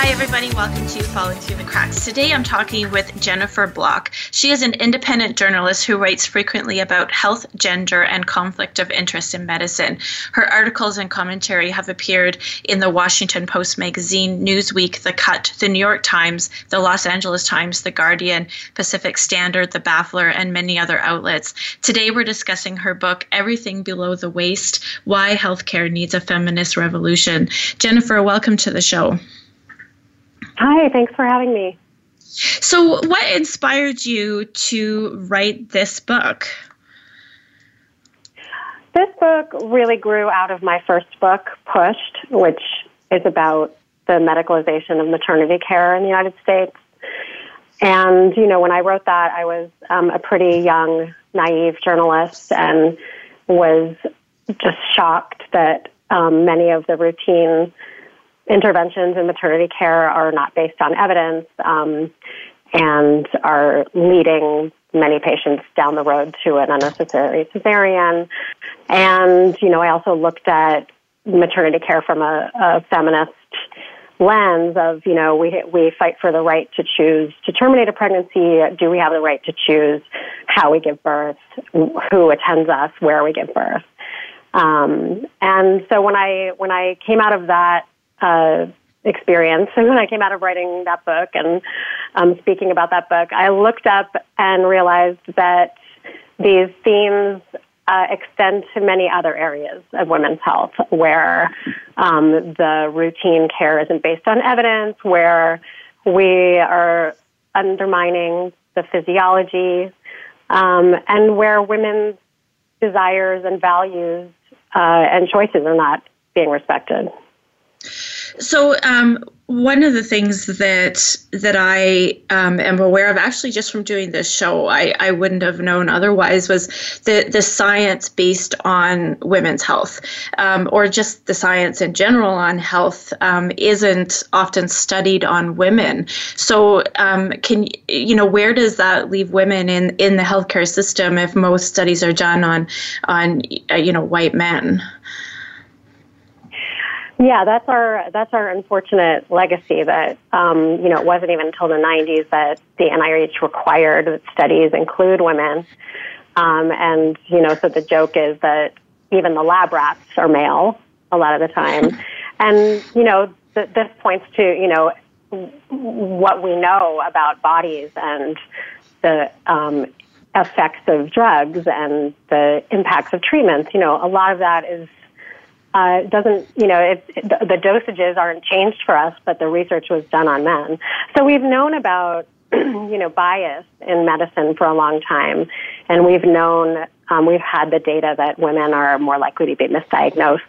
Hi, everybody. Welcome to Falling Through the Cracks. Today I'm talking with Jennifer Block. She is an independent journalist who writes frequently about health, gender, and conflict of interest in medicine. Her articles and commentary have appeared in the Washington Post magazine, Newsweek, The Cut, The New York Times, The Los Angeles Times, The Guardian, Pacific Standard, The Baffler, and many other outlets. Today we're discussing her book, Everything Below the Waist Why Healthcare Needs a Feminist Revolution. Jennifer, welcome to the show. Hi, thanks for having me. So, what inspired you to write this book? This book really grew out of my first book, Pushed, which is about the medicalization of maternity care in the United States. And, you know, when I wrote that, I was um, a pretty young, naive journalist and was just shocked that um, many of the routine interventions in maternity care are not based on evidence um, and are leading many patients down the road to an unnecessary cesarean. And, you know, I also looked at maternity care from a, a feminist lens of, you know, we, we fight for the right to choose to terminate a pregnancy. Do we have the right to choose how we give birth, who attends us, where we give birth? Um, and so when I, when I came out of that uh, experience. And when I came out of writing that book and um, speaking about that book, I looked up and realized that these themes uh, extend to many other areas of women's health where um, the routine care isn't based on evidence, where we are undermining the physiology, um, and where women's desires and values uh, and choices are not being respected. So, um, one of the things that that I um, am aware of, actually, just from doing this show, I, I wouldn't have known otherwise, was the the science based on women's health, um, or just the science in general on health, um, isn't often studied on women. So, um, can you know where does that leave women in in the healthcare system if most studies are done on on uh, you know white men? Yeah, that's our that's our unfortunate legacy. That um, you know, it wasn't even until the '90s that the NIH required that studies include women. Um, and you know, so the joke is that even the lab rats are male a lot of the time. And you know, th- this points to you know what we know about bodies and the um, effects of drugs and the impacts of treatments. You know, a lot of that is uh, doesn't, you know, it, it, the dosages aren't changed for us, but the research was done on men. So we've known about, you know, bias in medicine for a long time, and we've known, um, we've had the data that women are more likely to be misdiagnosed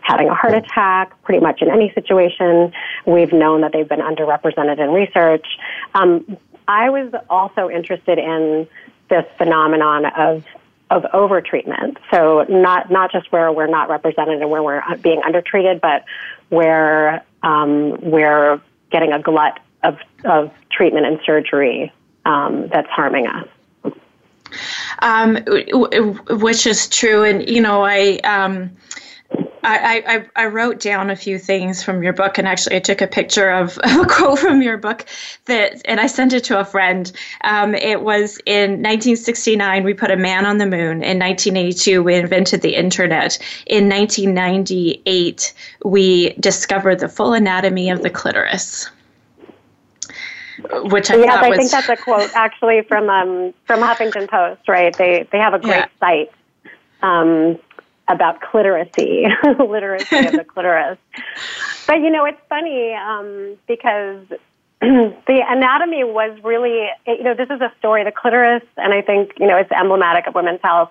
having a heart attack, pretty much in any situation. We've known that they've been underrepresented in research. Um, I was also interested in this phenomenon of of overtreatment. So not not just where we're not represented and where we're being undertreated, but where um, we're getting a glut of of treatment and surgery um, that's harming us. Um, which is true, and you know, I um, I, I, I, wrote down a few things from your book, and actually, I took a picture of, a quote from your book that, and I sent it to a friend. Um, it was in 1969 we put a man on the moon. In 1982 we invented the internet. In 1998 we discovered the full anatomy of the clitoris. Which I yes, I was... think that's a quote actually from um, from Huffington Post. Right? They they have a great yeah. site. Um, about clitoracy, literacy of the clitoris. But you know, it's funny um, because the anatomy was really, you know, this is a story, the clitoris, and I think, you know, it's emblematic of women's health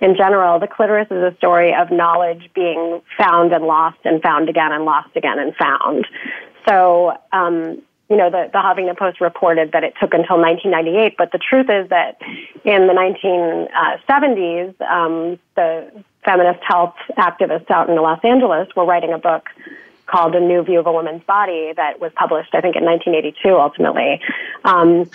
in general. The clitoris is a story of knowledge being found and lost and found again and lost again and found. So, um, you know, the, the Huffington Post reported that it took until 1998, but the truth is that in the 1970s, um, the feminist health activists out in Los Angeles were writing a book called A New View of a Woman's Body that was published, I think, in 1982 ultimately. Um,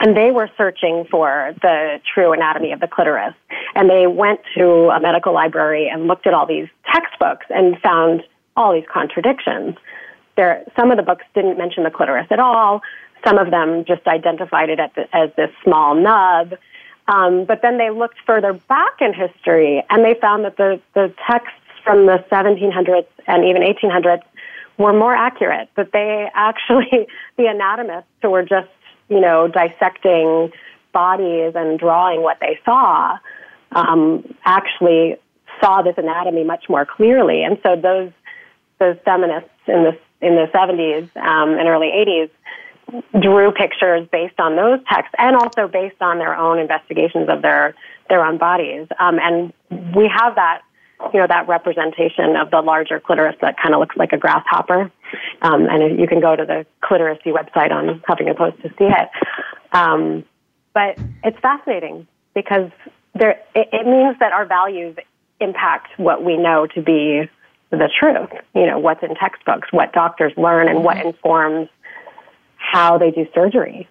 and they were searching for the true anatomy of the clitoris. And they went to a medical library and looked at all these textbooks and found all these contradictions. There, some of the books didn't mention the clitoris at all. Some of them just identified it the, as this small nub. Um, but then they looked further back in history and they found that the, the texts from the 1700s and even 1800s were more accurate, that they actually, the anatomists who were just, you know, dissecting bodies and drawing what they saw, um, actually saw this anatomy much more clearly. And so those, those feminists in the, in the 70s um, and early 80s drew pictures based on those texts and also based on their own investigations of their, their own bodies. Um, and we have that you know, that representation of the larger clitoris that kind of looks like a grasshopper. Um, and you can go to the clitoracy website on Huffington Post to see it. Um, but it's fascinating because there, it, it means that our values impact what we know to be the truth. You know, what's in textbooks, what doctors learn, and what informs how they do surgery.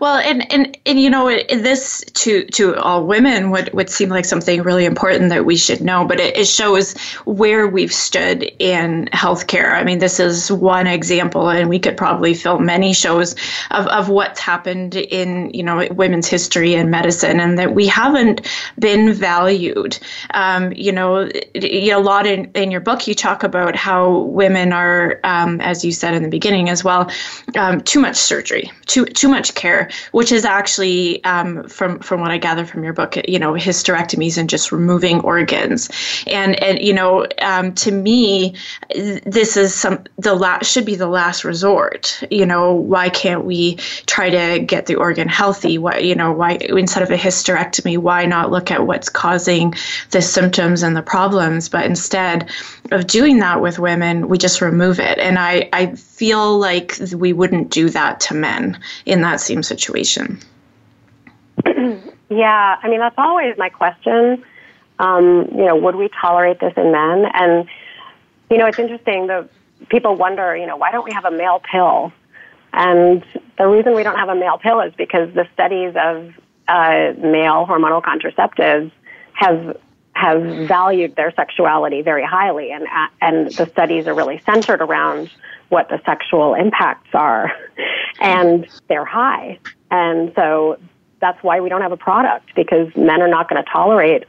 Well, and, and, and you know, this to to all women would, would seem like something really important that we should know, but it, it shows where we've stood in healthcare. I mean, this is one example, and we could probably film many shows of, of what's happened in, you know, women's history and medicine, and that we haven't been valued. Um, you know, a lot in, in your book, you talk about how women are, um, as you said in the beginning as well, um, too much surgery, too, too much care, which is actually um, from from what I gather from your book, you know, hysterectomies and just removing organs. And and you know, um, to me, this is some the last should be the last resort. You know, why can't we try to get the organ healthy? Why you know why instead of a hysterectomy, why not look at what's causing the symptoms and the problems? But instead of doing that with women, we just remove it. And I I feel like we wouldn't do that to men in that same situation? yeah, I mean, that's always my question. Um, you know, would we tolerate this in men? And, you know, it's interesting. The people wonder, you know, why don't we have a male pill? And the reason we don't have a male pill is because the studies of uh, male hormonal contraceptives have have valued their sexuality very highly, and uh, and the studies are really centered around what the sexual impacts are, and they're high. And so that's why we don't have a product because men are not going to tolerate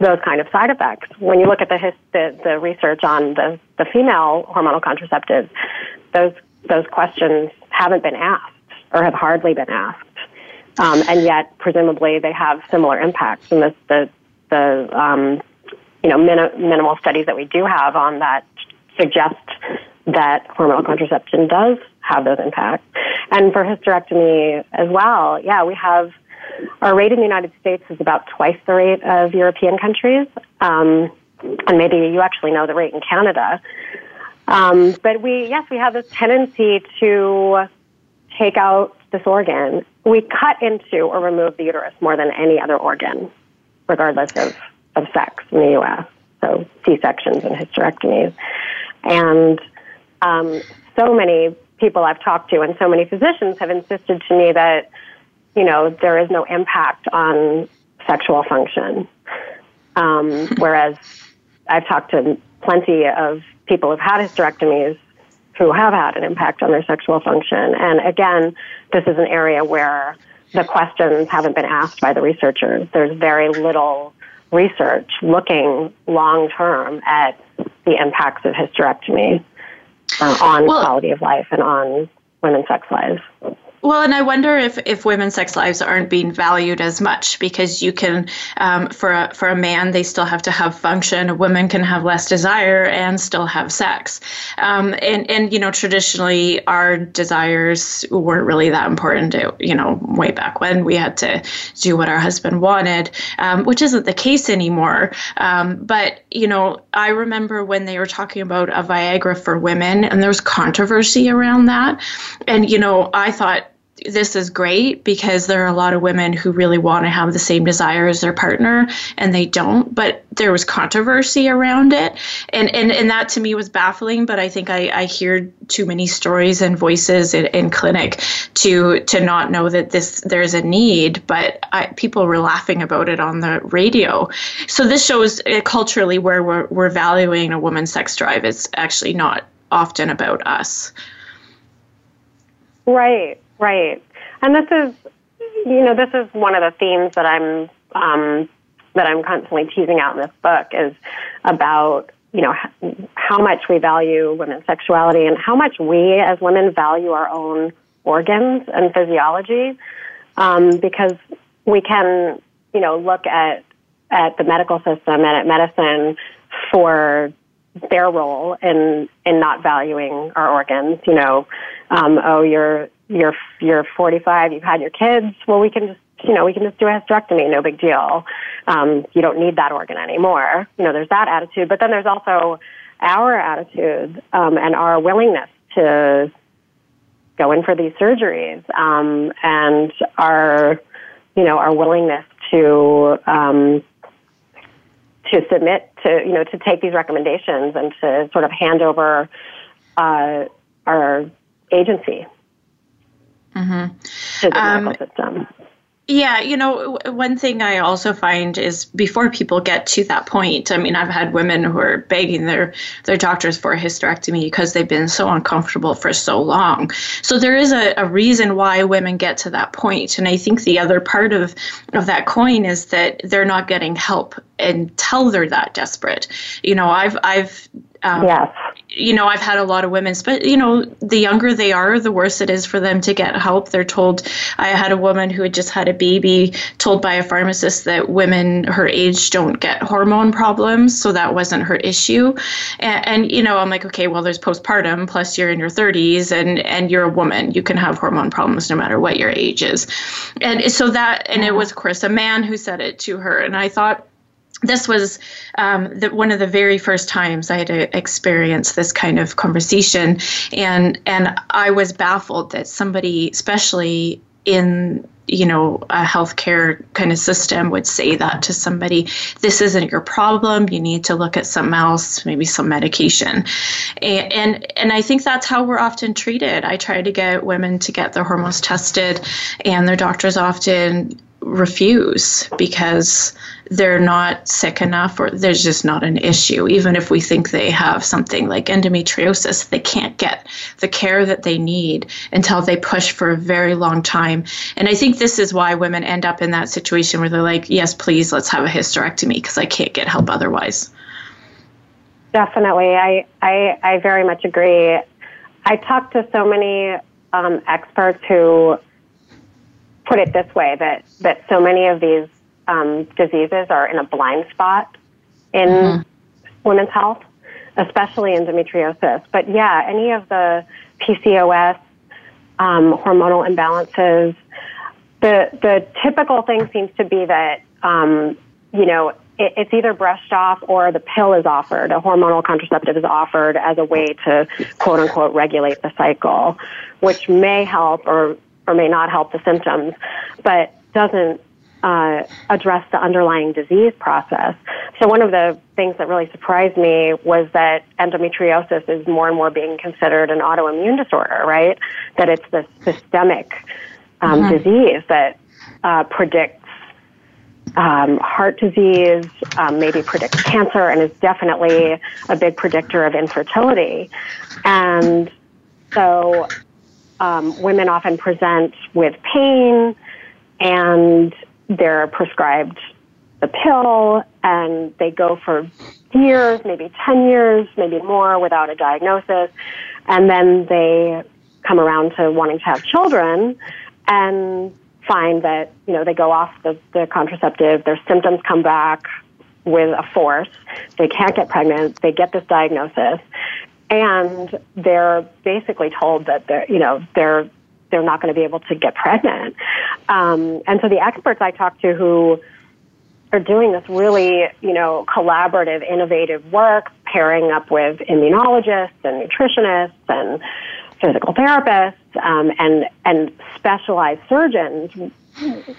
those kind of side effects. When you look at the, his, the, the research on the, the female hormonal contraceptives, those, those questions haven't been asked or have hardly been asked. Um, and yet, presumably, they have similar impacts. And the, the, the um, you know, min- minimal studies that we do have on that suggest that hormonal contraception does have those impacts. And for hysterectomy as well, yeah, we have our rate in the United States is about twice the rate of European countries. Um, and maybe you actually know the rate in Canada. Um, but we, yes, we have this tendency to take out this organ. We cut into or remove the uterus more than any other organ, regardless of, of sex in the U.S. So C-sections and hysterectomies. And um, so many people I've talked to and so many physicians have insisted to me that, you know, there is no impact on sexual function. Um, whereas I've talked to plenty of people who've had hysterectomies who have had an impact on their sexual function. And again, this is an area where the questions haven't been asked by the researchers. There's very little research looking long term at the impacts of hysterectomy on well, quality of life and on women's sex lives. Well, and I wonder if, if women's sex lives aren't being valued as much because you can, um, for a, for a man, they still have to have function. A woman can have less desire and still have sex. Um, and and you know, traditionally, our desires weren't really that important. To, you know, way back when we had to do what our husband wanted, um, which isn't the case anymore. Um, but you know, I remember when they were talking about a Viagra for women, and there was controversy around that. And you know, I thought this is great because there are a lot of women who really want to have the same desire as their partner and they don't but there was controversy around it. And and, and that to me was baffling but i think i, I hear too many stories and voices in, in clinic to to not know that this there's a need but I, people were laughing about it on the radio. So this shows uh, culturally where we're, we're valuing a woman's sex drive. It's actually not often about us. Right Right. And this is, you know, this is one of the themes that I'm, um, that I'm constantly teasing out in this book is about, you know, how much we value women's sexuality and how much we as women value our own organs and physiology. Um, because we can, you know, look at, at the medical system and at medicine for their role in in not valuing our organs. You know, um, oh, you're you're you're 45, you've had your kids. Well, we can just you know we can just do a hysterectomy, no big deal. Um, you don't need that organ anymore. You know, there's that attitude, but then there's also our attitude um, and our willingness to go in for these surgeries um, and our you know our willingness to um, to submit to you know to take these recommendations and to sort of hand over uh, our agency mm-hmm. um, system. Yeah, you know, one thing I also find is before people get to that point, I mean, I've had women who are begging their their doctors for a hysterectomy because they've been so uncomfortable for so long. So there is a, a reason why women get to that point. And I think the other part of, of that coin is that they're not getting help until they're that desperate. You know, I've I've um, yes. You know, I've had a lot of women, but you know, the younger they are, the worse it is for them to get help. They're told. I had a woman who had just had a baby, told by a pharmacist that women her age don't get hormone problems, so that wasn't her issue. And, and you know, I'm like, okay, well, there's postpartum, plus you're in your 30s, and and you're a woman, you can have hormone problems no matter what your age is. And so that, and it was of course a man who said it to her, and I thought this was um, the, one of the very first times I had experienced this kind of conversation, and and I was baffled that somebody, especially in you know a healthcare kind of system, would say that to somebody. This isn't your problem. You need to look at something else, maybe some medication, and and, and I think that's how we're often treated. I try to get women to get their hormones tested, and their doctors often refuse because they're not sick enough or there's just not an issue. Even if we think they have something like endometriosis, they can't get the care that they need until they push for a very long time. And I think this is why women end up in that situation where they're like, yes, please, let's have a hysterectomy because I can't get help otherwise. Definitely. I, I, I very much agree. I talked to so many um, experts who put it this way that, that so many of these um, diseases are in a blind spot in mm-hmm. women's health, especially endometriosis. But yeah, any of the PCOS, um, hormonal imbalances, the the typical thing seems to be that um, you know it, it's either brushed off or the pill is offered. A hormonal contraceptive is offered as a way to quote unquote regulate the cycle, which may help or or may not help the symptoms, but doesn't uh, address the underlying disease process. So one of the things that really surprised me was that endometriosis is more and more being considered an autoimmune disorder, right? That it's the systemic um, mm-hmm. disease that uh, predicts um, heart disease, um, maybe predicts cancer, and is definitely a big predictor of infertility. And so um, women often present with pain and they're prescribed the pill and they go for years, maybe 10 years, maybe more without a diagnosis. And then they come around to wanting to have children and find that, you know, they go off the, the contraceptive, their symptoms come back with a force, they can't get pregnant, they get this diagnosis, and they're basically told that they're, you know, they're they're not going to be able to get pregnant. Um, and so the experts I talk to who are doing this really, you know, collaborative, innovative work, pairing up with immunologists and nutritionists and physical therapists um, and and specialized surgeons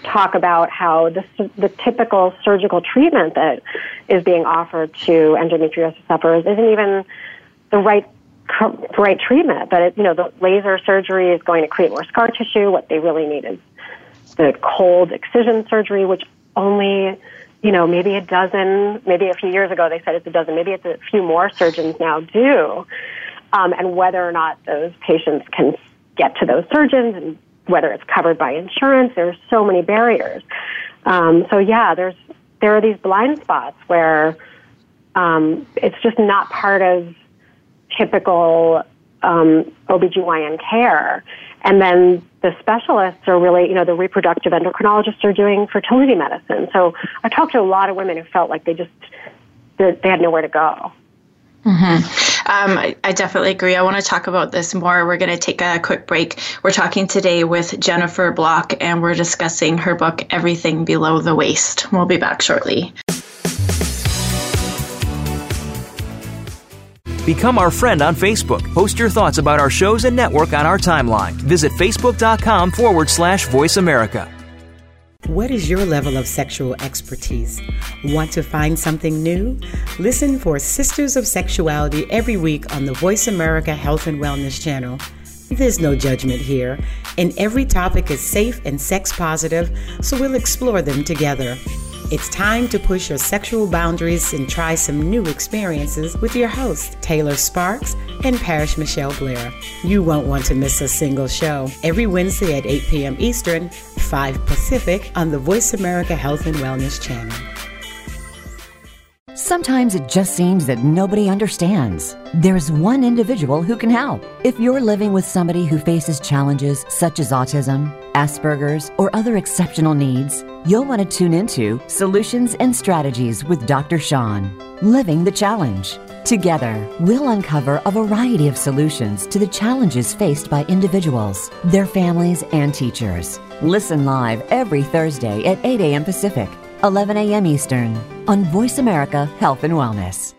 talk about how the, the typical surgical treatment that is being offered to endometriosis sufferers isn't even the right right treatment. But it, you know, the laser surgery is going to create more scar tissue. What they really need is the cold excision surgery, which only you know, maybe a dozen, maybe a few years ago they said it's a dozen, maybe it's a few more surgeons now do. Um, and whether or not those patients can get to those surgeons and whether it's covered by insurance, there's so many barriers. Um, so yeah, there's, there are these blind spots where, um, it's just not part of typical, um, OBGYN care. And then the specialists are really, you know, the reproductive endocrinologists are doing fertility medicine. So I talked to a lot of women who felt like they just, they had nowhere to go. Mm-hmm. Um, I, I, definitely agree. I want to talk about this more. We're going to take a quick break. We're talking today with Jennifer Block, and we're discussing her book, Everything Below the Waist. We'll be back shortly. Become our friend on Facebook. Post your thoughts about our shows and network on our timeline. Visit facebook.com forward slash voice America. What is your level of sexual expertise? Want to find something new? Listen for Sisters of Sexuality every week on the Voice America Health and Wellness channel. There's no judgment here, and every topic is safe and sex positive, so we'll explore them together. It's time to push your sexual boundaries and try some new experiences with your hosts, Taylor Sparks and Parish Michelle Blair. You won't want to miss a single show. Every Wednesday at 8 p.m. Eastern, 5 Pacific on the Voice America Health and Wellness channel. Sometimes it just seems that nobody understands. There's one individual who can help. If you're living with somebody who faces challenges such as autism, Asperger's, or other exceptional needs, you'll want to tune into Solutions and Strategies with Dr. Sean, Living the Challenge. Together, we'll uncover a variety of solutions to the challenges faced by individuals, their families, and teachers. Listen live every Thursday at 8 a.m. Pacific 11 a.m. Eastern on Voice America Health and Wellness.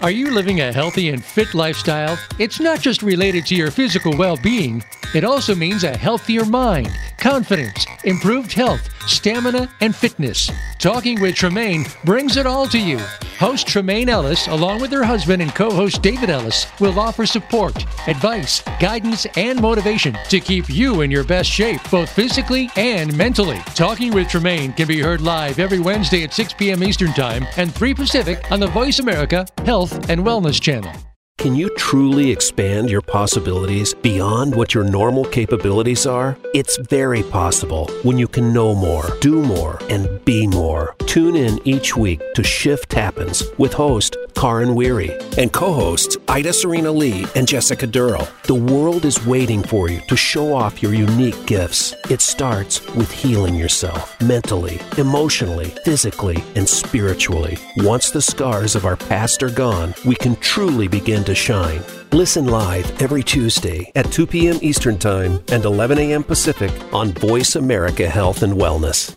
Are you living a healthy and fit lifestyle? It's not just related to your physical well being, it also means a healthier mind, confidence, improved health, stamina, and fitness. Talking with Tremaine brings it all to you. Host Tremaine Ellis, along with her husband and co host David Ellis, will offer support, advice, guidance, and motivation to keep you in your best shape, both physically and mentally. Talking with Tremaine can be heard live every Wednesday at 6 p.m. Eastern Time and 3 Pacific on the Voice America Health and Wellness Channel. Can you truly expand your possibilities beyond what your normal capabilities are? It's very possible when you can know more, do more, and be more. Tune in each week to Shift Happens with host Karin Weary and co hosts Ida Serena Lee and Jessica Durrell. The world is waiting for you to show off your unique gifts. It starts with healing yourself mentally, emotionally, physically, and spiritually. Once the scars of our past are gone, we can truly begin to shine. Listen live every Tuesday at 2 p.m. Eastern Time and 11 a.m. Pacific on Voice America Health and Wellness.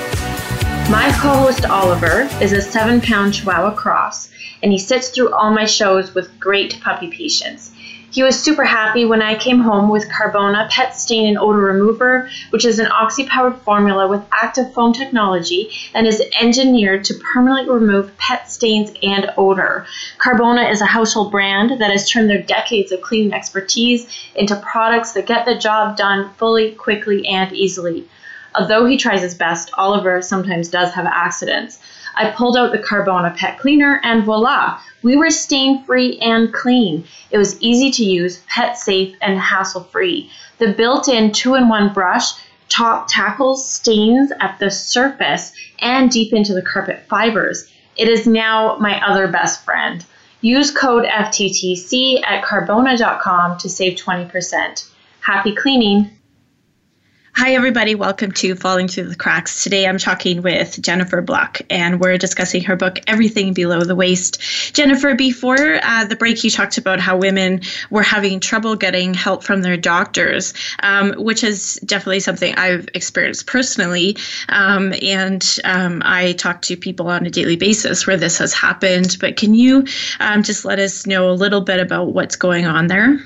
My co host Oliver is a seven pound Chihuahua cross, and he sits through all my shows with great puppy patience. He was super happy when I came home with Carbona Pet Stain and Odor Remover, which is an oxy powered formula with active foam technology and is engineered to permanently remove pet stains and odor. Carbona is a household brand that has turned their decades of cleaning expertise into products that get the job done fully, quickly, and easily. Although he tries his best, Oliver sometimes does have accidents. I pulled out the Carbona pet cleaner and voila, we were stain free and clean. It was easy to use, pet safe, and hassle free. The built in two in one brush top tackles stains at the surface and deep into the carpet fibers. It is now my other best friend. Use code FTTC at carbona.com to save 20%. Happy cleaning! Hi, everybody. Welcome to Falling Through the Cracks. Today I'm talking with Jennifer Block, and we're discussing her book, Everything Below the Waist. Jennifer, before uh, the break, you talked about how women were having trouble getting help from their doctors, um, which is definitely something I've experienced personally. Um, and um, I talk to people on a daily basis where this has happened. But can you um, just let us know a little bit about what's going on there?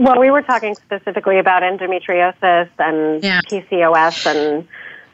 Well, we were talking specifically about endometriosis and yeah. PCOS and um,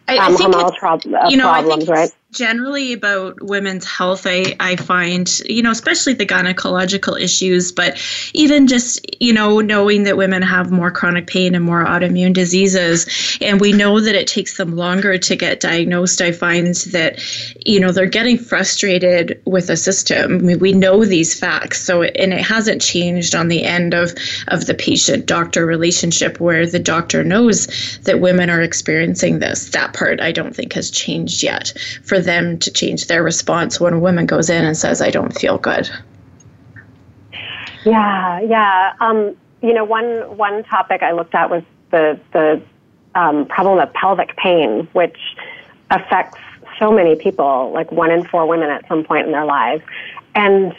I, think hormonal pro- uh, you know, problems, right? Generally about women's health i i find you know especially the gynecological issues but even just you know knowing that women have more chronic pain and more autoimmune diseases and we know that it takes them longer to get diagnosed i find that you know they're getting frustrated with the system. I mean, we know these facts so and it hasn't changed on the end of of the patient doctor relationship where the doctor knows that women are experiencing this. That part i don't think has changed yet for them to change their response when a woman goes in and says, I don't feel good? Yeah, yeah. Um, you know, one one topic I looked at was the the um, problem of pelvic pain, which affects so many people, like one in four women at some point in their lives, and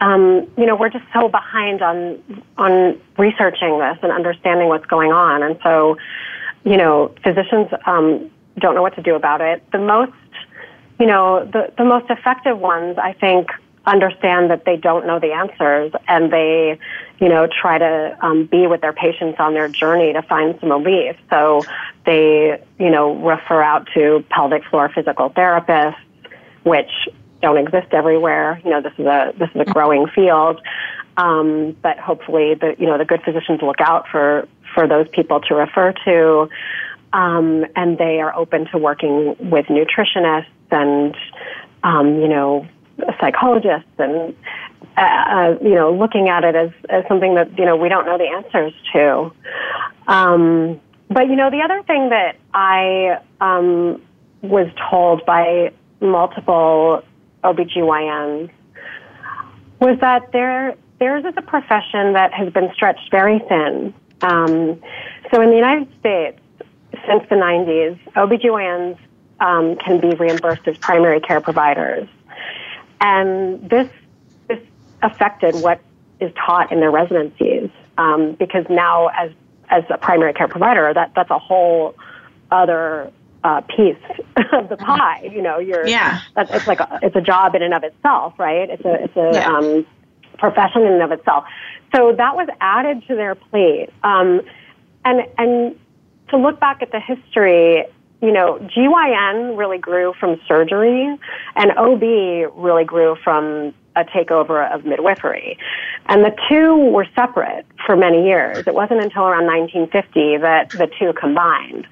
um, you know, we're just so behind on on researching this and understanding what's going on, and so, you know, physicians um, don't know what to do about it. The most you know, the, the most effective ones, I think, understand that they don't know the answers and they, you know, try to um, be with their patients on their journey to find some relief. So they, you know, refer out to pelvic floor physical therapists, which don't exist everywhere. You know, this is a this is a growing field, um, but hopefully, the you know the good physicians look out for for those people to refer to, um, and they are open to working with nutritionists and um, you know psychologists and uh, uh, you know looking at it as as something that you know we don't know the answers to. Um, but you know the other thing that I um, was told by multiple OBGYNs was that there theirs is a profession that has been stretched very thin. Um, so in the United States, since the 90s, OBGYNs um, can be reimbursed as primary care providers. And this, this affected what is taught in their residencies um, because now, as, as a primary care provider, that, that's a whole other uh, piece of the pie. You know, you're yeah. That's, it's like a, it's a job in and of itself, right? It's a it's a yeah. um, profession in and of itself. So that was added to their plate. Um, and and to look back at the history, you know, GYN really grew from surgery and OB really grew from a takeover of midwifery. And the two were separate for many years. It wasn't until around 1950 that the two combined.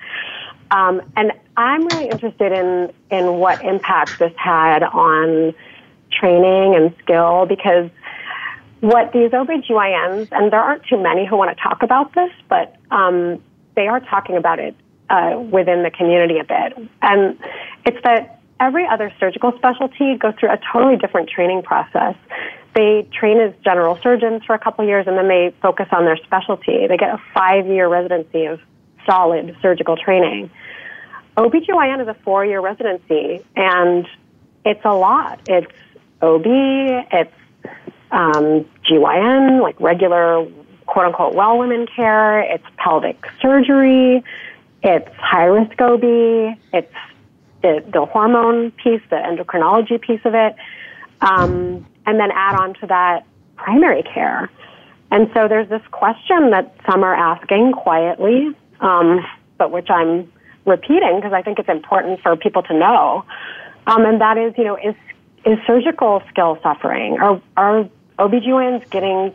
Um, and I'm really interested in, in what impact this had on training and skill because what these OBGYNs, and there aren't too many who want to talk about this, but um, they are talking about it uh, within the community a bit. And it's that every other surgical specialty goes through a totally different training process. They train as general surgeons for a couple years and then they focus on their specialty. They get a five year residency of solid surgical training. OBGYN is a four year residency and it's a lot. It's OB, it's um, GYN, like regular quote unquote well women care, it's pelvic surgery, it's high risk OB, it's the, the hormone piece, the endocrinology piece of it, um, and then add on to that primary care. And so there's this question that some are asking quietly, um, but which I'm repeating because I think it's important for people to know. Um, and that is, you know, is is surgical skill suffering? Are are OBGYNs getting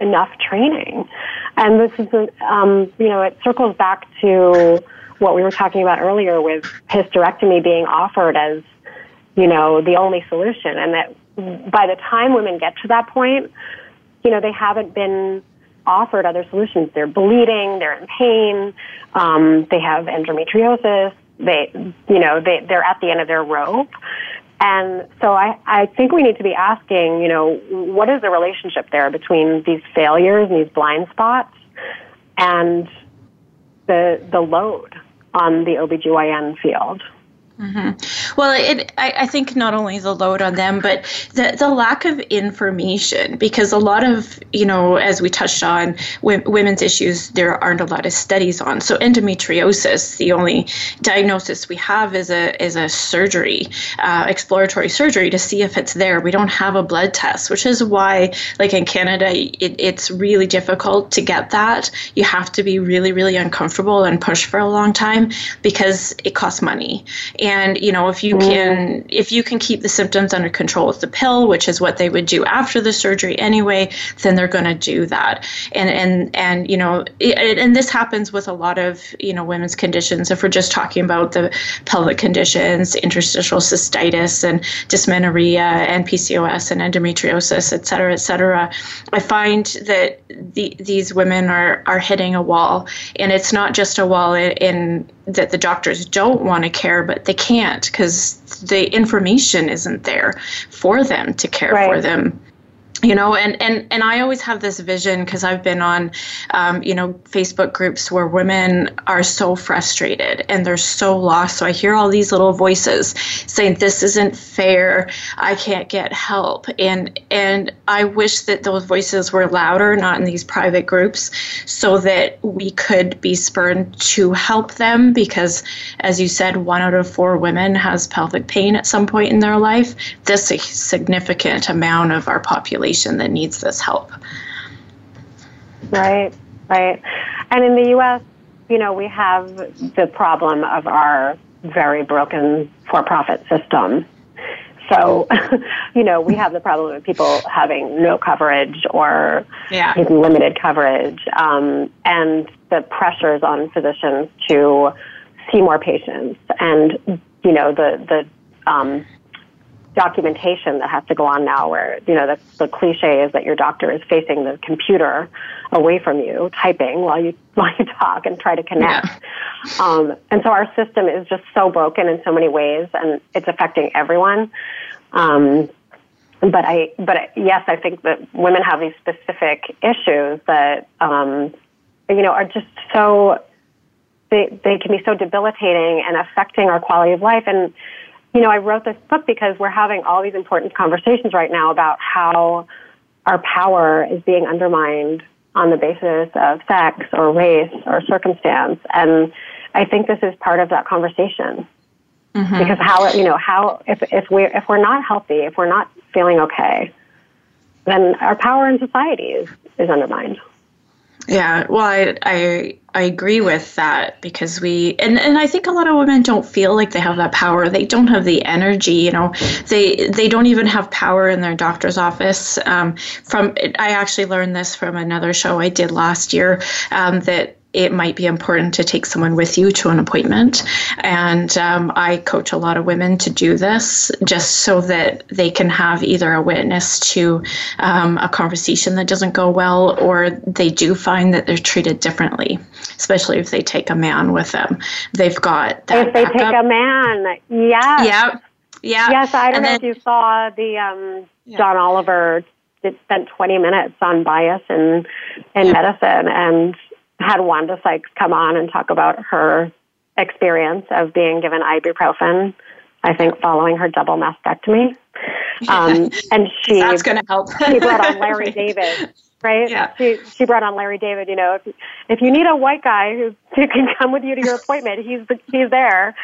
enough training? And this is, um, you know, it circles back to what we were talking about earlier with hysterectomy being offered as, you know, the only solution. And that by the time women get to that point, you know, they haven't been offered other solutions. They're bleeding, they're in pain, um, they have endometriosis, they, you know, they, they're at the end of their rope. And so I, I think we need to be asking, you know, what is the relationship there between these failures and these blind spots and the, the load on the OBGYN field? Mm-hmm. Well, it, I, I, think not only the load on them, but the, the lack of information, because a lot of, you know, as we touched on, w- women's issues, there aren't a lot of studies on. So endometriosis, the only diagnosis we have is a, is a surgery, uh, exploratory surgery to see if it's there. We don't have a blood test, which is why, like in Canada, it, it's really difficult to get that. You have to be really, really uncomfortable and push for a long time because it costs money you know if you mm. can if you can keep the symptoms under control with the pill which is what they would do after the surgery anyway then they're going to do that. And and and you know it, and this happens with a lot of you know women's conditions. If we're just talking about the pelvic conditions interstitial cystitis and dysmenorrhea and PCOS and endometriosis et cetera et cetera I find that the, these women are are hitting a wall. And it's not just a wall in, in that the doctors don't want to care, but they can't because the information isn't there for them to care right. for them you know and and and i always have this vision because i've been on um, you know facebook groups where women are so frustrated and they're so lost. So i hear all these little voices saying this isn't fair. I can't get help. And and i wish that those voices were louder not in these private groups so that we could be spurred to help them because as you said one out of four women has pelvic pain at some point in their life. This is a significant amount of our population population that needs this help. Right, right. And in the U.S., you know, we have the problem of our very broken for profit system. So, you know, we have the problem of people having no coverage or yeah. limited coverage, um, and the pressures on physicians to see more patients, and you know, the the um, documentation that has to go on now where, you know, the, the cliche is that your doctor is facing the computer away from you, typing while you, while you talk and try to connect. Yeah. Um, and so our system is just so broken in so many ways and it's affecting everyone. Um, but I, but yes, I think that women have these specific issues that, um, you know, are just so, they, they can be so debilitating and affecting our quality of life. And, you know, I wrote this book because we're having all these important conversations right now about how our power is being undermined on the basis of sex or race or circumstance. And I think this is part of that conversation. Mm-hmm. Because how, you know, how, if, if we're, if we're not healthy, if we're not feeling okay, then our power in society is, is undermined. Yeah, well, I, I I agree with that because we and, and I think a lot of women don't feel like they have that power. They don't have the energy. You know, they they don't even have power in their doctor's office. Um, from I actually learned this from another show I did last year um, that it might be important to take someone with you to an appointment. And um, I coach a lot of women to do this just so that they can have either a witness to um, a conversation that doesn't go well or they do find that they're treated differently, especially if they take a man with them. They've got that. If they backup. take a man, yeah. Yeah. Yeah. Yes, I don't know if you saw the um, yeah. John Oliver did, spent 20 minutes on bias in in medicine and had Wanda Sykes come on and talk about her experience of being given ibuprofen. I think following her double mastectomy, um, and she that's going to help. she brought on Larry David right? Yeah. She she brought on Larry David. You know, if if you need a white guy who, who can come with you to your appointment, he's he's there.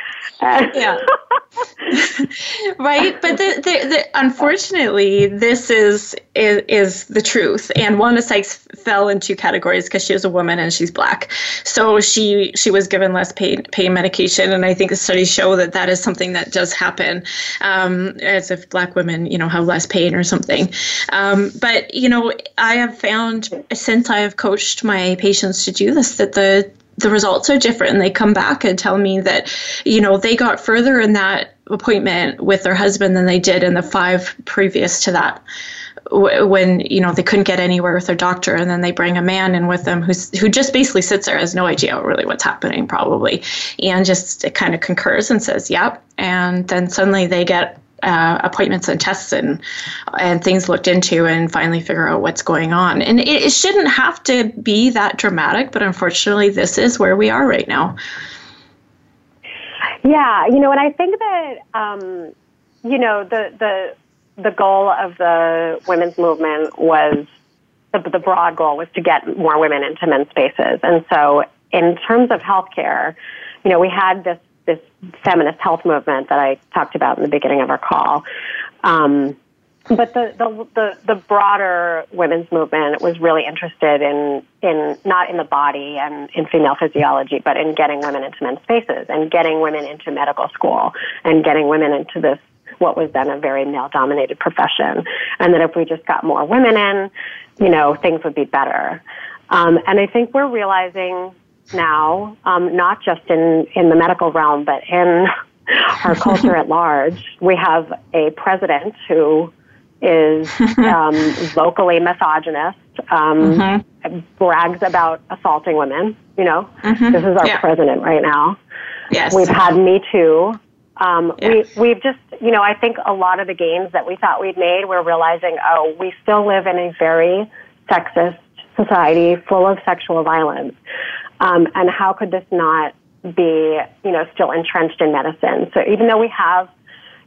Uh, yeah. right, but the, the, the, unfortunately, this is, is is the truth. And Wanda Sykes fell in two categories because she was a woman and she's black. So she she was given less pain pain medication, and I think the studies show that that is something that does happen, um, as if black women you know have less pain or something. Um, but you know, I have found since I have coached my patients to do this that the the results are different and they come back and tell me that you know they got further in that appointment with their husband than they did in the five previous to that when you know they couldn't get anywhere with their doctor and then they bring a man in with them who's who just basically sits there has no idea really what's happening probably and just kind of concurs and says yep and then suddenly they get uh, appointments and tests and and things looked into and finally figure out what's going on. And it, it shouldn't have to be that dramatic, but unfortunately, this is where we are right now. Yeah, you know, and I think that um, you know the the the goal of the women's movement was the, the broad goal was to get more women into men's spaces, and so in terms of healthcare, you know, we had this this feminist health movement that I talked about in the beginning of our call. Um, but the, the, the, the broader women's movement was really interested in, in not in the body and in female physiology, but in getting women into men's spaces and getting women into medical school and getting women into this what was then a very male dominated profession. And that if we just got more women in, you know, things would be better. Um, and I think we're realizing now, um, not just in, in the medical realm, but in our culture at large. We have a president who is um, vocally misogynist, um, mm-hmm. brags about assaulting women. You know, mm-hmm. this is our yeah. president right now. Yes, we've had Me Too. Um, yeah. we, we've just, you know, I think a lot of the gains that we thought we'd made, we're realizing, oh, we still live in a very sexist society full of sexual violence. Um, and how could this not be, you know, still entrenched in medicine? So even though we have,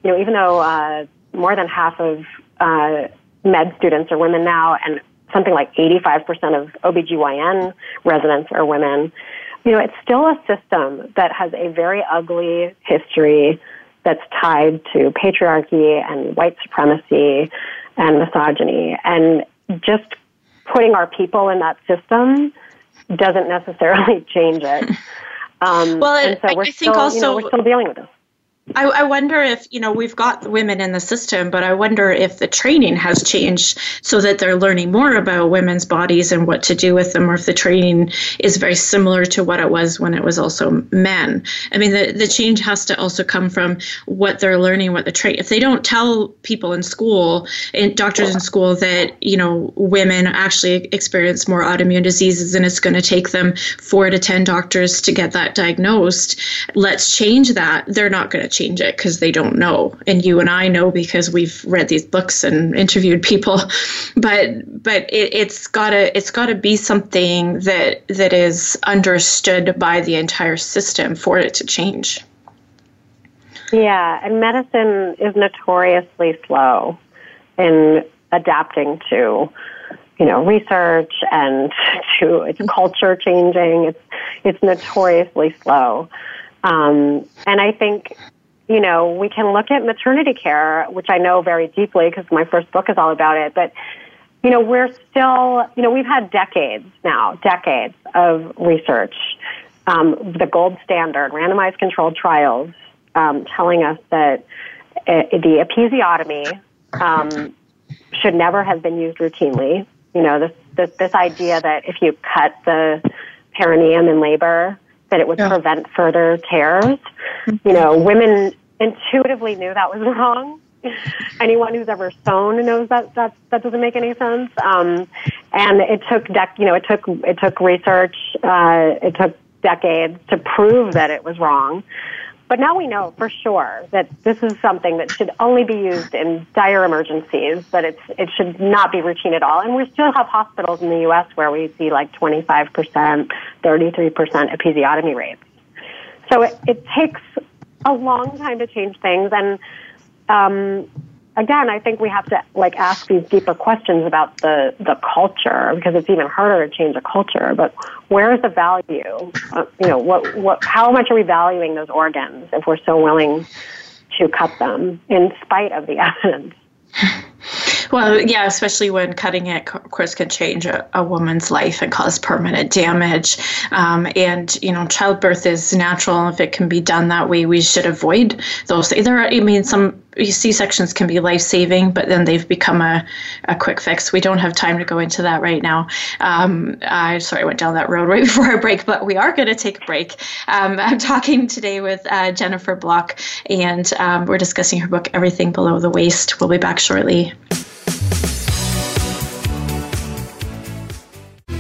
you know, even though uh, more than half of uh, med students are women now, and something like 85% of OBGYN residents are women, you know, it's still a system that has a very ugly history that's tied to patriarchy and white supremacy and misogyny. And just putting our people in that system doesn't necessarily change it. Um, well, and so we're I still, also, you know, we're still dealing with this. I, I, wonder if, you know, we've got women in the system, but I wonder if the training has changed so that they're learning more about women's bodies and what to do with them, or if the training is very similar to what it was when it was also men. I mean, the, the change has to also come from what they're learning, what the train. If they don't tell people in school, and doctors in school, that, you know, women actually experience more autoimmune diseases and it's going to take them four to 10 doctors to get that diagnosed, let's change that. They're not going to change it because they don't know. And you and I know because we've read these books and interviewed people. But but it, it's gotta it's gotta be something that that is understood by the entire system for it to change. Yeah, and medicine is notoriously slow in adapting to you know research and to its culture changing. It's it's notoriously slow. Um, and I think you know, we can look at maternity care, which I know very deeply because my first book is all about it. But, you know, we're still, you know, we've had decades now, decades of research, um, the gold standard, randomized controlled trials, um, telling us that uh, the episiotomy um, should never have been used routinely. You know, this, this, this idea that if you cut the perineum in labor, that it would yeah. prevent further tears. You know, women intuitively knew that was wrong. Anyone who's ever sewn knows that that that doesn't make any sense. Um, and it took dec- you know, it took it took research, uh, it took decades to prove that it was wrong. But now we know for sure that this is something that should only be used in dire emergencies, that it's, it should not be routine at all. And we still have hospitals in the U.S. where we see like 25%, 33% episiotomy rates. So it, it takes a long time to change things. And um, again, I think we have to like ask these deeper questions about the the culture because it's even harder to change a culture. But where is the value? Uh, you know, what what how much are we valuing those organs if we're so willing to cut them in spite of the evidence? Well, yeah, especially when cutting it, of course, can change a, a woman's life and cause permanent damage. Um, and, you know, childbirth is natural. If it can be done that way, we should avoid those. There are, I mean, some C sections can be life saving, but then they've become a, a quick fix. We don't have time to go into that right now. Um, I sorry, I went down that road right before our break, but we are going to take a break. Um, I'm talking today with uh, Jennifer Block, and um, we're discussing her book, Everything Below the Waist. We'll be back shortly.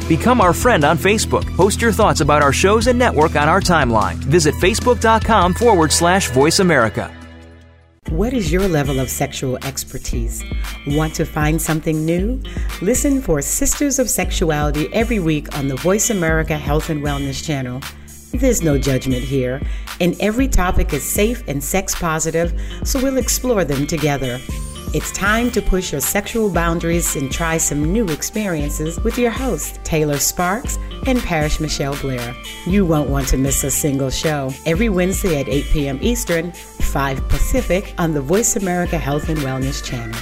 Become our friend on Facebook. Post your thoughts about our shows and network on our timeline. Visit facebook.com forward slash voice America. What is your level of sexual expertise? Want to find something new? Listen for Sisters of Sexuality every week on the Voice America Health and Wellness channel. There's no judgment here, and every topic is safe and sex positive, so we'll explore them together. It's time to push your sexual boundaries and try some new experiences with your hosts, Taylor Sparks and Parish Michelle Blair. You won't want to miss a single show. Every Wednesday at 8 p.m. Eastern, 5 Pacific on the Voice America Health and Wellness channel.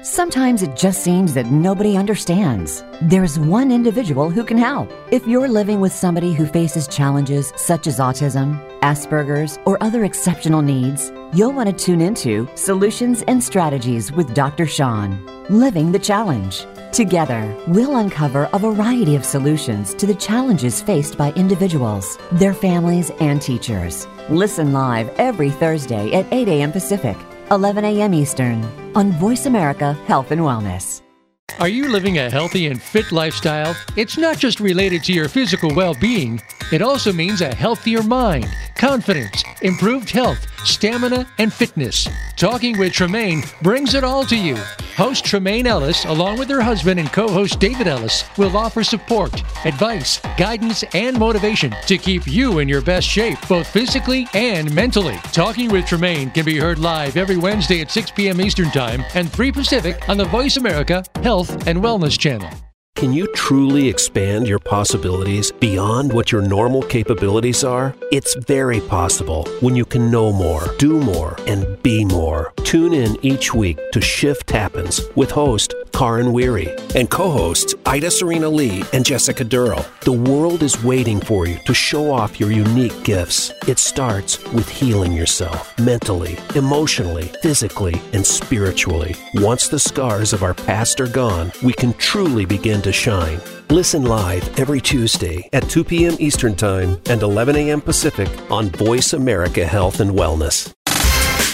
Sometimes it just seems that nobody understands. There's one individual who can help. If you're living with somebody who faces challenges such as autism, Asperger's, or other exceptional needs, you'll want to tune into Solutions and Strategies with Dr. Sean, Living the Challenge. Together, we'll uncover a variety of solutions to the challenges faced by individuals, their families, and teachers. Listen live every Thursday at 8 a.m. Pacific, 11 a.m. Eastern on Voice America Health and Wellness. Are you living a healthy and fit lifestyle? It's not just related to your physical well being, it also means a healthier mind, confidence, improved health, stamina, and fitness. Talking with Tremaine brings it all to you. Host Tremaine Ellis, along with her husband and co host David Ellis, will offer support, advice, guidance, and motivation to keep you in your best shape, both physically and mentally. Talking with Tremaine can be heard live every Wednesday at 6 p.m. Eastern Time and 3 Pacific on the Voice America Health and Wellness Channel. Can you truly expand your possibilities beyond what your normal capabilities are? It's very possible when you can know more, do more, and be more. Tune in each week to Shift Happens with host Karin Weary and co hosts Ida Serena Lee and Jessica Durrell. The world is waiting for you to show off your unique gifts. It starts with healing yourself mentally, emotionally, physically, and spiritually. Once the scars of our past are gone, we can truly begin to shine. Listen live every Tuesday at 2 p.m. Eastern Time and 11 a.m. Pacific on Voice America Health and Wellness.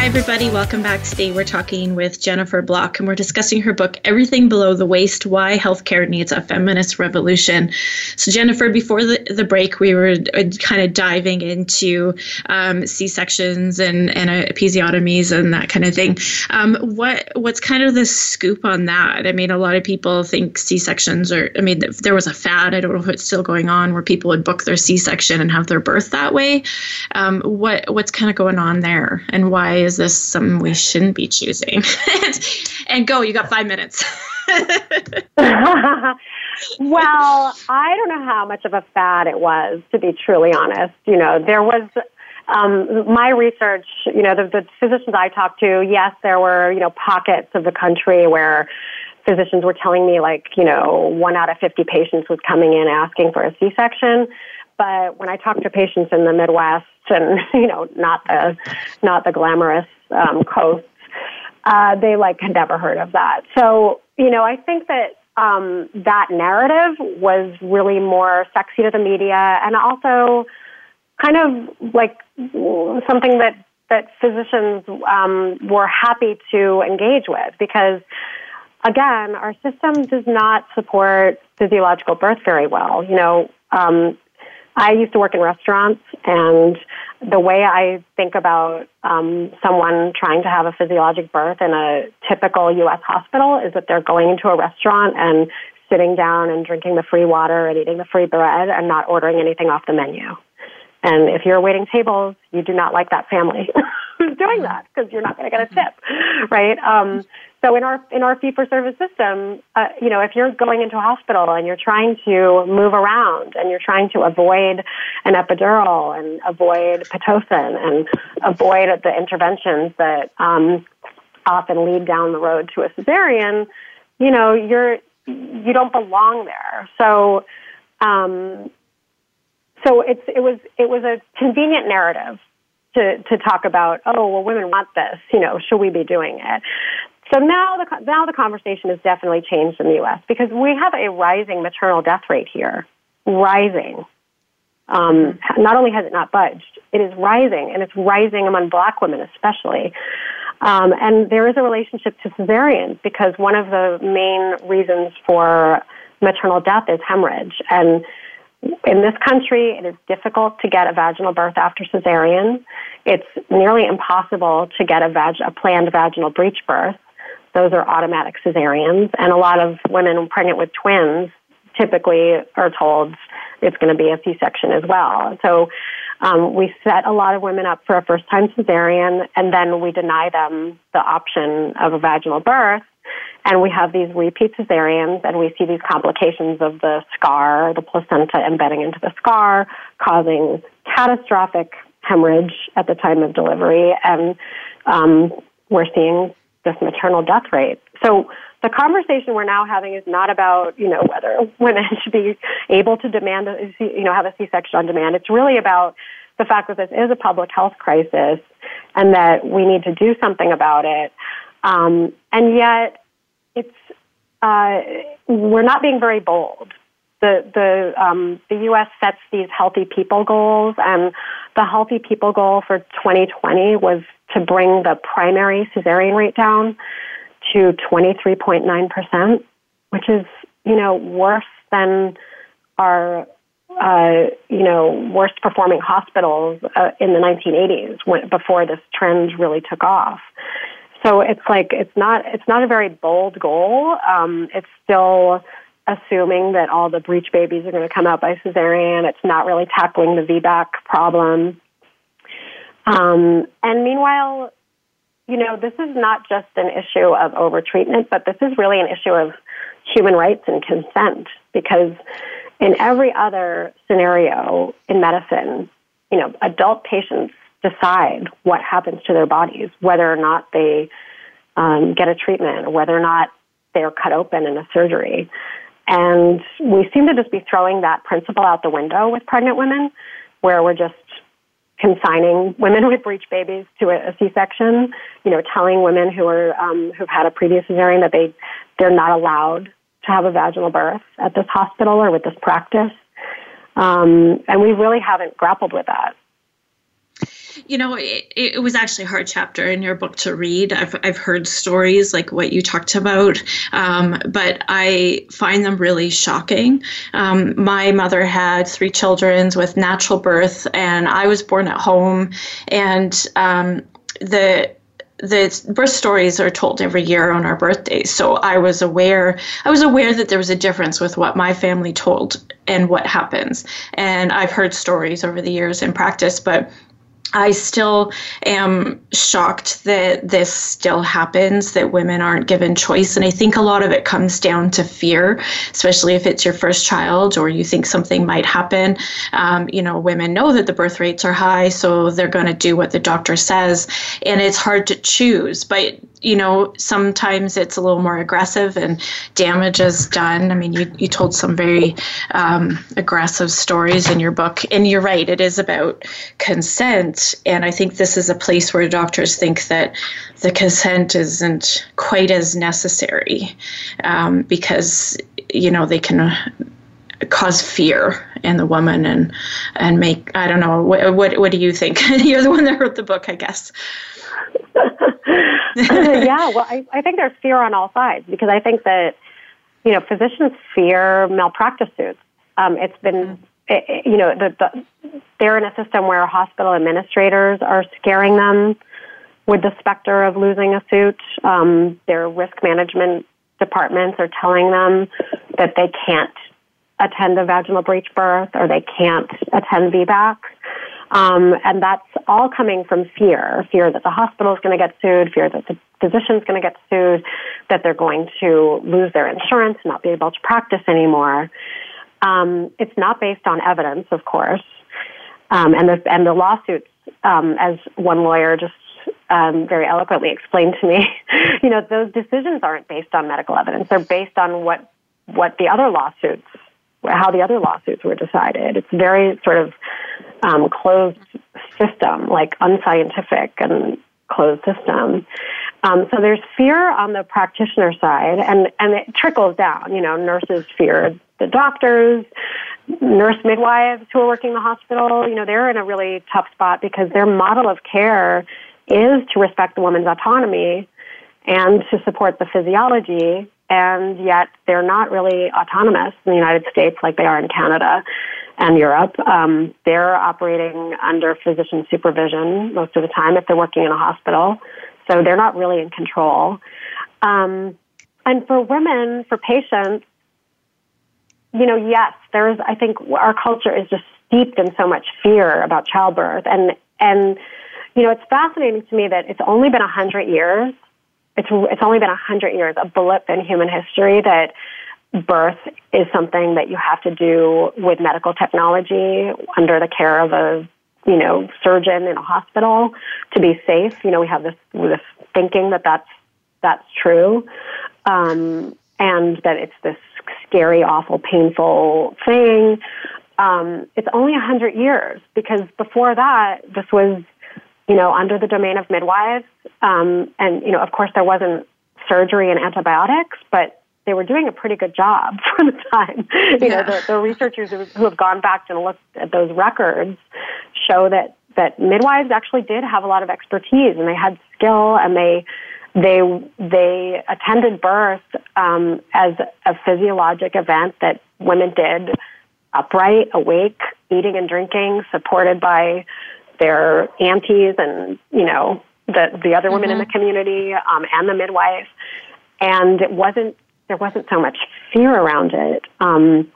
Hi, everybody. Welcome back. Today, we're talking with Jennifer Block, and we're discussing her book, Everything Below the Waist Why Healthcare Needs a Feminist Revolution. So, Jennifer, before the, the break, we were uh, kind of diving into um, C sections and, and uh, episiotomies and that kind of thing. Um, what What's kind of the scoop on that? I mean, a lot of people think C sections are, I mean, there was a fad, I don't know if it's still going on, where people would book their C section and have their birth that way. Um, what What's kind of going on there, and why is this something we shouldn't be choosing? and go, you got five minutes. well, I don't know how much of a fad it was, to be truly honest. You know, there was um, my research, you know, the, the physicians I talked to, yes, there were, you know, pockets of the country where physicians were telling me like, you know, one out of 50 patients was coming in asking for a C-section. But when I talked to patients in the Midwest and, you know, not the, not the glamorous um, coasts, uh, they like had never heard of that. So, you know, I think that um, that narrative was really more sexy to the media and also kind of like something that that physicians um, were happy to engage with because again our system does not support physiological birth very well you know um, I used to work in restaurants, and the way I think about um, someone trying to have a physiologic birth in a typical U.S. hospital is that they're going into a restaurant and sitting down and drinking the free water and eating the free bread and not ordering anything off the menu. And if you're waiting tables, you do not like that family who's doing that because you're not going to get a tip, right? Um, so in our in our fee for service system, uh, you know, if you're going into a hospital and you're trying to move around and you're trying to avoid an epidural and avoid pitocin and avoid the interventions that um, often lead down the road to a cesarean, you know, you're you don't belong there. So. Um, so it's it was it was a convenient narrative to to talk about oh well women want this you know should we be doing it so now the now the conversation has definitely changed in the U.S. because we have a rising maternal death rate here, rising. Um, not only has it not budged, it is rising, and it's rising among Black women especially. Um, and there is a relationship to cesareans because one of the main reasons for maternal death is hemorrhage. And in this country, it is difficult to get a vaginal birth after cesarean. It's nearly impossible to get a, vag- a planned vaginal breech birth. Those are automatic cesareans, and a lot of women pregnant with twins typically are told it's going to be a C-section as well. So um, we set a lot of women up for a first-time cesarean, and then we deny them the option of a vaginal birth. And we have these repeat cesareans, and we see these complications of the scar, the placenta embedding into the scar, causing catastrophic hemorrhage at the time of delivery. And um, we're seeing this maternal death rate. So the conversation we're now having is not about, you know, whether women should be able to demand, a, you know, have a C-section on demand. It's really about the fact that this is a public health crisis and that we need to do something about it. Um, and yet, it's uh, we're not being very bold. The the um, the U.S. sets these healthy people goals, and the healthy people goal for 2020 was to bring the primary cesarean rate down to 23.9%, which is, you know, worse than our, uh, you know, worst performing hospitals uh, in the 1980s when, before this trend really took off. So it's like, it's not, it's not a very bold goal. Um, it's still, assuming that all the breech babies are going to come out by cesarean. It's not really tackling the VBAC problem. Um, and meanwhile, you know, this is not just an issue of overtreatment, but this is really an issue of human rights and consent because in every other scenario in medicine, you know, adult patients decide what happens to their bodies, whether or not they um, get a treatment or whether or not they're cut open in a surgery. And we seem to just be throwing that principle out the window with pregnant women, where we're just consigning women with breech babies to a, a C-section, you know, telling women who are um, who've had a previous cesarean that they they're not allowed to have a vaginal birth at this hospital or with this practice, um, and we really haven't grappled with that. You know, it, it was actually a hard chapter in your book to read. I've, I've heard stories like what you talked about, um, but I find them really shocking. Um, my mother had three children with natural birth, and I was born at home. And um, the the birth stories are told every year on our birthdays so i was aware i was aware that there was a difference with what my family told and what happens and i've heard stories over the years in practice but I still am shocked that this still happens, that women aren't given choice. And I think a lot of it comes down to fear, especially if it's your first child or you think something might happen. Um, you know, women know that the birth rates are high, so they're going to do what the doctor says. And it's hard to choose. But you know, sometimes it's a little more aggressive and damage is done. I mean, you, you told some very um, aggressive stories in your book. And you're right, it is about consent. And I think this is a place where doctors think that the consent isn't quite as necessary um, because, you know, they can cause fear in the woman and and make I don't know what what, what do you think? You're the one that wrote the book, I guess. yeah, well, I, I think there's fear on all sides because I think that, you know, physicians fear malpractice suits. Um, it's been, it, mm-hmm. you know, the, the, they're in a system where hospital administrators are scaring them with the specter of losing a suit. Um, their risk management departments are telling them that they can't attend a vaginal breech birth or they can't attend VBAC. Um, and that's all coming from fear fear that the hospital is going to get sued, fear that the physician is going to get sued, that they're going to lose their insurance, and not be able to practice anymore. Um, it's not based on evidence, of course. Um, and, the, and the lawsuits, um, as one lawyer just um, very eloquently explained to me, you know, those decisions aren't based on medical evidence. They're based on what what the other lawsuits, how the other lawsuits were decided. It's very sort of um, closed system, like unscientific and closed system. Um, so there's fear on the practitioner side, and and it trickles down. You know, nurses fear the doctors, nurse midwives who are working in the hospital. You know, they're in a really tough spot because their model of care is to respect the woman's autonomy and to support the physiology, and yet they're not really autonomous in the United States like they are in Canada and Europe. Um, they're operating under physician supervision most of the time if they're working in a hospital, so they're not really in control. Um, and for women, for patients, you know, yes, there's. I think our culture is just steeped in so much fear about childbirth, and and you know, it's fascinating to me that it's only been a hundred years. It's it's only been a hundred years, a blip in human history that birth is something that you have to do with medical technology under the care of a you know surgeon in a hospital to be safe. You know, we have this this thinking that that's that's true, um, and that it's this scary, awful, painful thing. Um, it's only a hundred years because before that, this was you know under the domain of midwives, um, and you know of course there wasn't surgery and antibiotics, but they were doing a pretty good job for the time. You yeah. know, the, the researchers who have gone back and looked at those records show that that midwives actually did have a lot of expertise and they had skill and they they they attended birth um, as a physiologic event that women did upright, awake, eating and drinking, supported by their aunties and you know the the other women mm-hmm. in the community um, and the midwife. And it wasn't there wasn't so much fear around it. Um,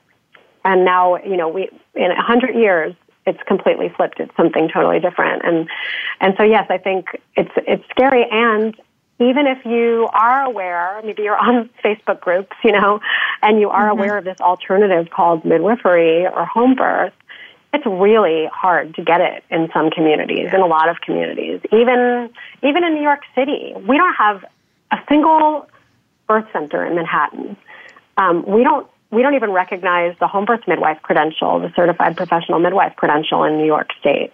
and now, you know, we in a hundred years, it's completely flipped. It's something totally different. And and so yes, I think it's it's scary. And even if you are aware, maybe you're on Facebook groups, you know, and you are mm-hmm. aware of this alternative called midwifery or home birth, it's really hard to get it in some communities, in a lot of communities. Even even in New York City, we don't have a single birth center in Manhattan. Um, we don't we don't even recognize the home birth midwife credential, the certified professional midwife credential in New York State.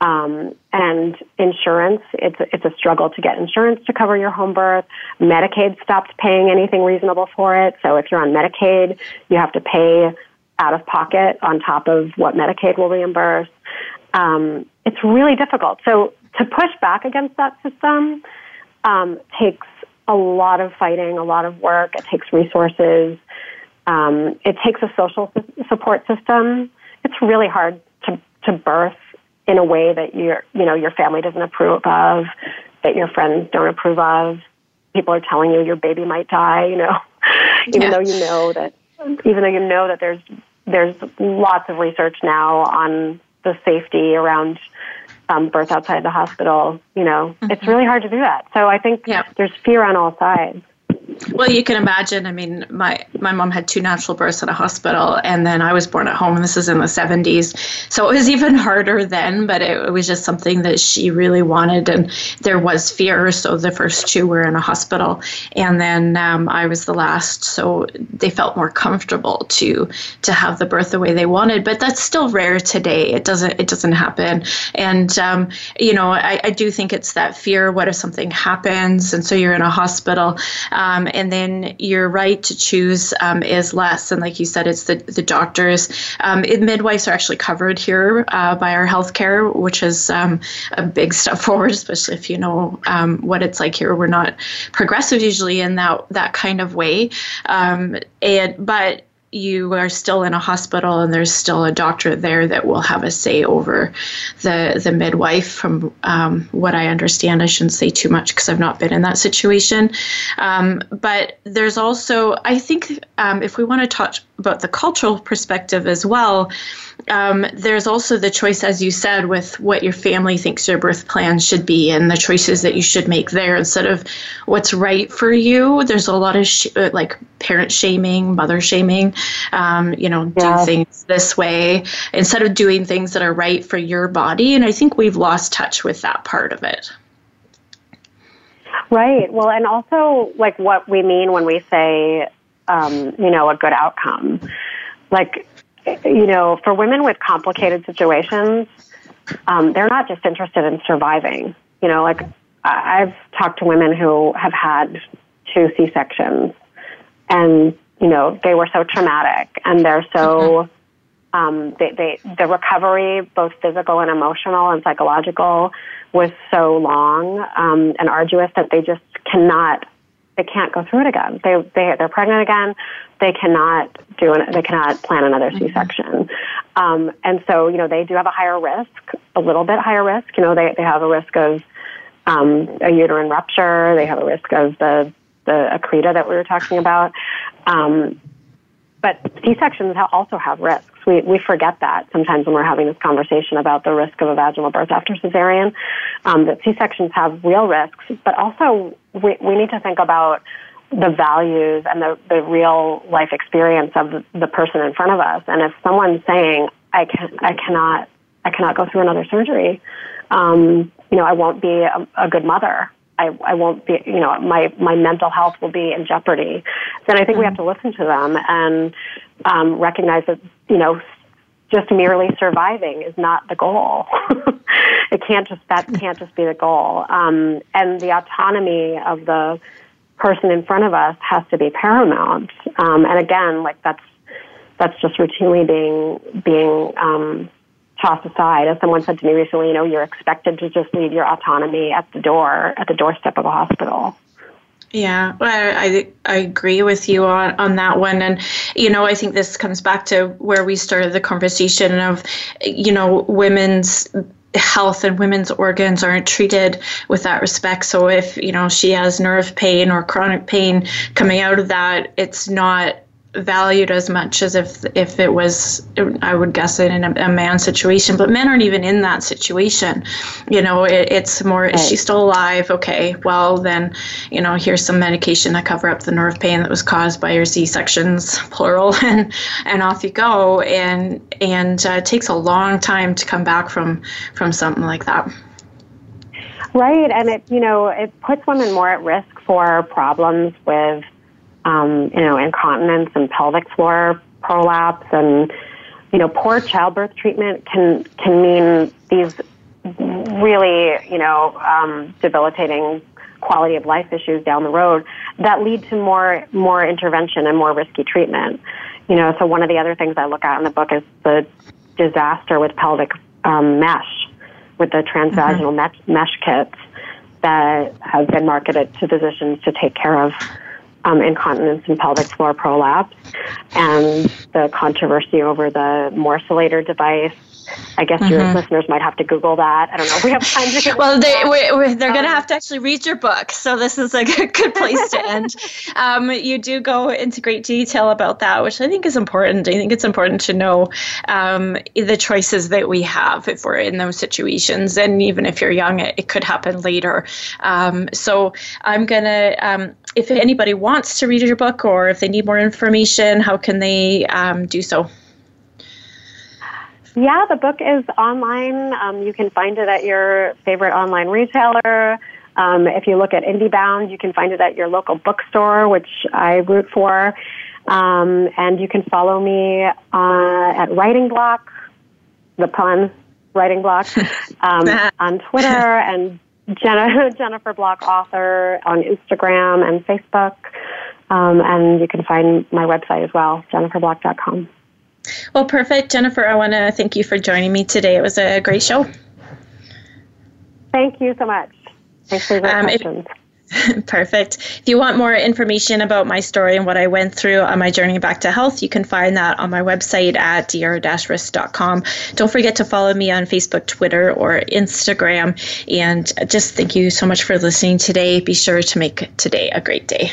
Um, and insurance, it's it's a struggle to get insurance to cover your home birth. Medicaid stopped paying anything reasonable for it. So if you're on Medicaid, you have to pay out of pocket on top of what Medicaid will reimburse. Um, it's really difficult. So to push back against that system um, takes a lot of fighting, a lot of work. It takes resources. Um, it takes a social support system. It's really hard to to birth in a way that your you know your family doesn't approve of, that your friends don't approve of. People are telling you your baby might die. You know, even yeah. though you know that even though you know that there's there's lots of research now on the safety around um, birth outside the hospital. You know, mm-hmm. it's really hard to do that. So I think yeah. there's fear on all sides. Well, you can imagine. I mean, my my mom had two natural births in a hospital, and then I was born at home. And this is in the '70s, so it was even harder then. But it, it, was just something that she really wanted, and there was fear. So the first two were in a hospital, and then um, I was the last. So they felt more comfortable to to have the birth the way they wanted. But that's still rare today. It doesn't it doesn't happen. And um, you know, I, I do think it's that fear. What if something happens? And so you're in a hospital. Um, and then your right to choose um, is less. And like you said, it's the, the doctors. Um, it, midwives are actually covered here uh, by our health care, which is um, a big step forward, especially if you know um, what it's like here. We're not progressive usually in that that kind of way. Um, and but you are still in a hospital and there's still a doctor there that will have a say over the the midwife from um, what I understand. I shouldn't say too much because I've not been in that situation. Um, but there's also I think um, if we want to talk about the cultural perspective as well um, there's also the choice, as you said, with what your family thinks your birth plan should be and the choices that you should make there instead of what's right for you. There's a lot of sh- uh, like parent shaming, mother shaming, um, you know, yeah. do things this way instead of doing things that are right for your body. And I think we've lost touch with that part of it. Right. Well, and also like what we mean when we say, um, you know, a good outcome. Like you know, for women with complicated situations, um, they're not just interested in surviving. You know, like I've talked to women who have had two C sections, and you know they were so traumatic, and they're so um, they, they the recovery, both physical and emotional and psychological, was so long um, and arduous that they just cannot they can't go through it again. They they they're pregnant again. They cannot do an, they cannot plan another mm-hmm. C-section. Um, and so you know they do have a higher risk, a little bit higher risk. You know they they have a risk of um, a uterine rupture. They have a risk of the the accreta that we were talking about. Um, but C-sections also have risks. We, we forget that sometimes when we're having this conversation about the risk of a vaginal birth after cesarean, um, that C-sections have real risks, but also we, we need to think about the values and the, the real life experience of the person in front of us. And if someone's saying, I, can, I cannot, I cannot go through another surgery, um, you know, I won't be a, a good mother. I, I won't be, you know, my, my mental health will be in jeopardy. Then I think mm-hmm. we have to listen to them and um, recognize that, you know, just merely surviving is not the goal. it can't just that can't just be the goal. Um, and the autonomy of the person in front of us has to be paramount. Um, and again, like that's that's just routinely being being um, tossed aside. As someone said to me recently, you know, you're expected to just leave your autonomy at the door, at the doorstep of a hospital. Yeah, well, I, I agree with you on, on that one. And, you know, I think this comes back to where we started the conversation of, you know, women's health and women's organs aren't treated with that respect. So if, you know, she has nerve pain or chronic pain coming out of that, it's not valued as much as if if it was I would guess it in a, a man situation but men aren't even in that situation. You know it, it's more right. is she still alive? Okay well then you know here's some medication to cover up the nerve pain that was caused by your c-sections plural and and off you go. And and uh, it takes a long time to come back from from something like that. Right and it you know it puts women more at risk for problems with um, you know, incontinence and pelvic floor prolapse and, you know, poor childbirth treatment can, can mean these really, you know, um, debilitating quality of life issues down the road that lead to more, more intervention and more risky treatment. You know, so one of the other things I look at in the book is the disaster with pelvic um, mesh with the transvaginal mm-hmm. mesh kits that have been marketed to physicians to take care of um, incontinence and pelvic floor prolapse, and the controversy over the morcellator device I guess mm-hmm. your listeners might have to Google that. I don't know. If we have time to. well, they, we, they're um, going to have to actually read your book, so this is a good, good place to end. Um, you do go into great detail about that, which I think is important. I think it's important to know um, the choices that we have if we're in those situations, and even if you're young, it, it could happen later. Um, so I'm going to um, if anybody wants to read your book or if they need more information, how can they um, do so? Yeah, the book is online. Um, you can find it at your favorite online retailer. Um, if you look at IndieBound, you can find it at your local bookstore, which I root for. Um, and you can follow me uh, at Writing Block, the pun, Writing Block, um, on Twitter, and Jenna, Jennifer Block Author on Instagram and Facebook. Um, and you can find my website as well, jenniferblock.com. Well, perfect. Jennifer, I want to thank you for joining me today. It was a great show. Thank you so much. Thanks for the um, questions. If, perfect. If you want more information about my story and what I went through on my journey back to health, you can find that on my website at dr-risk.com. Don't forget to follow me on Facebook, Twitter, or Instagram. And just thank you so much for listening today. Be sure to make today a great day.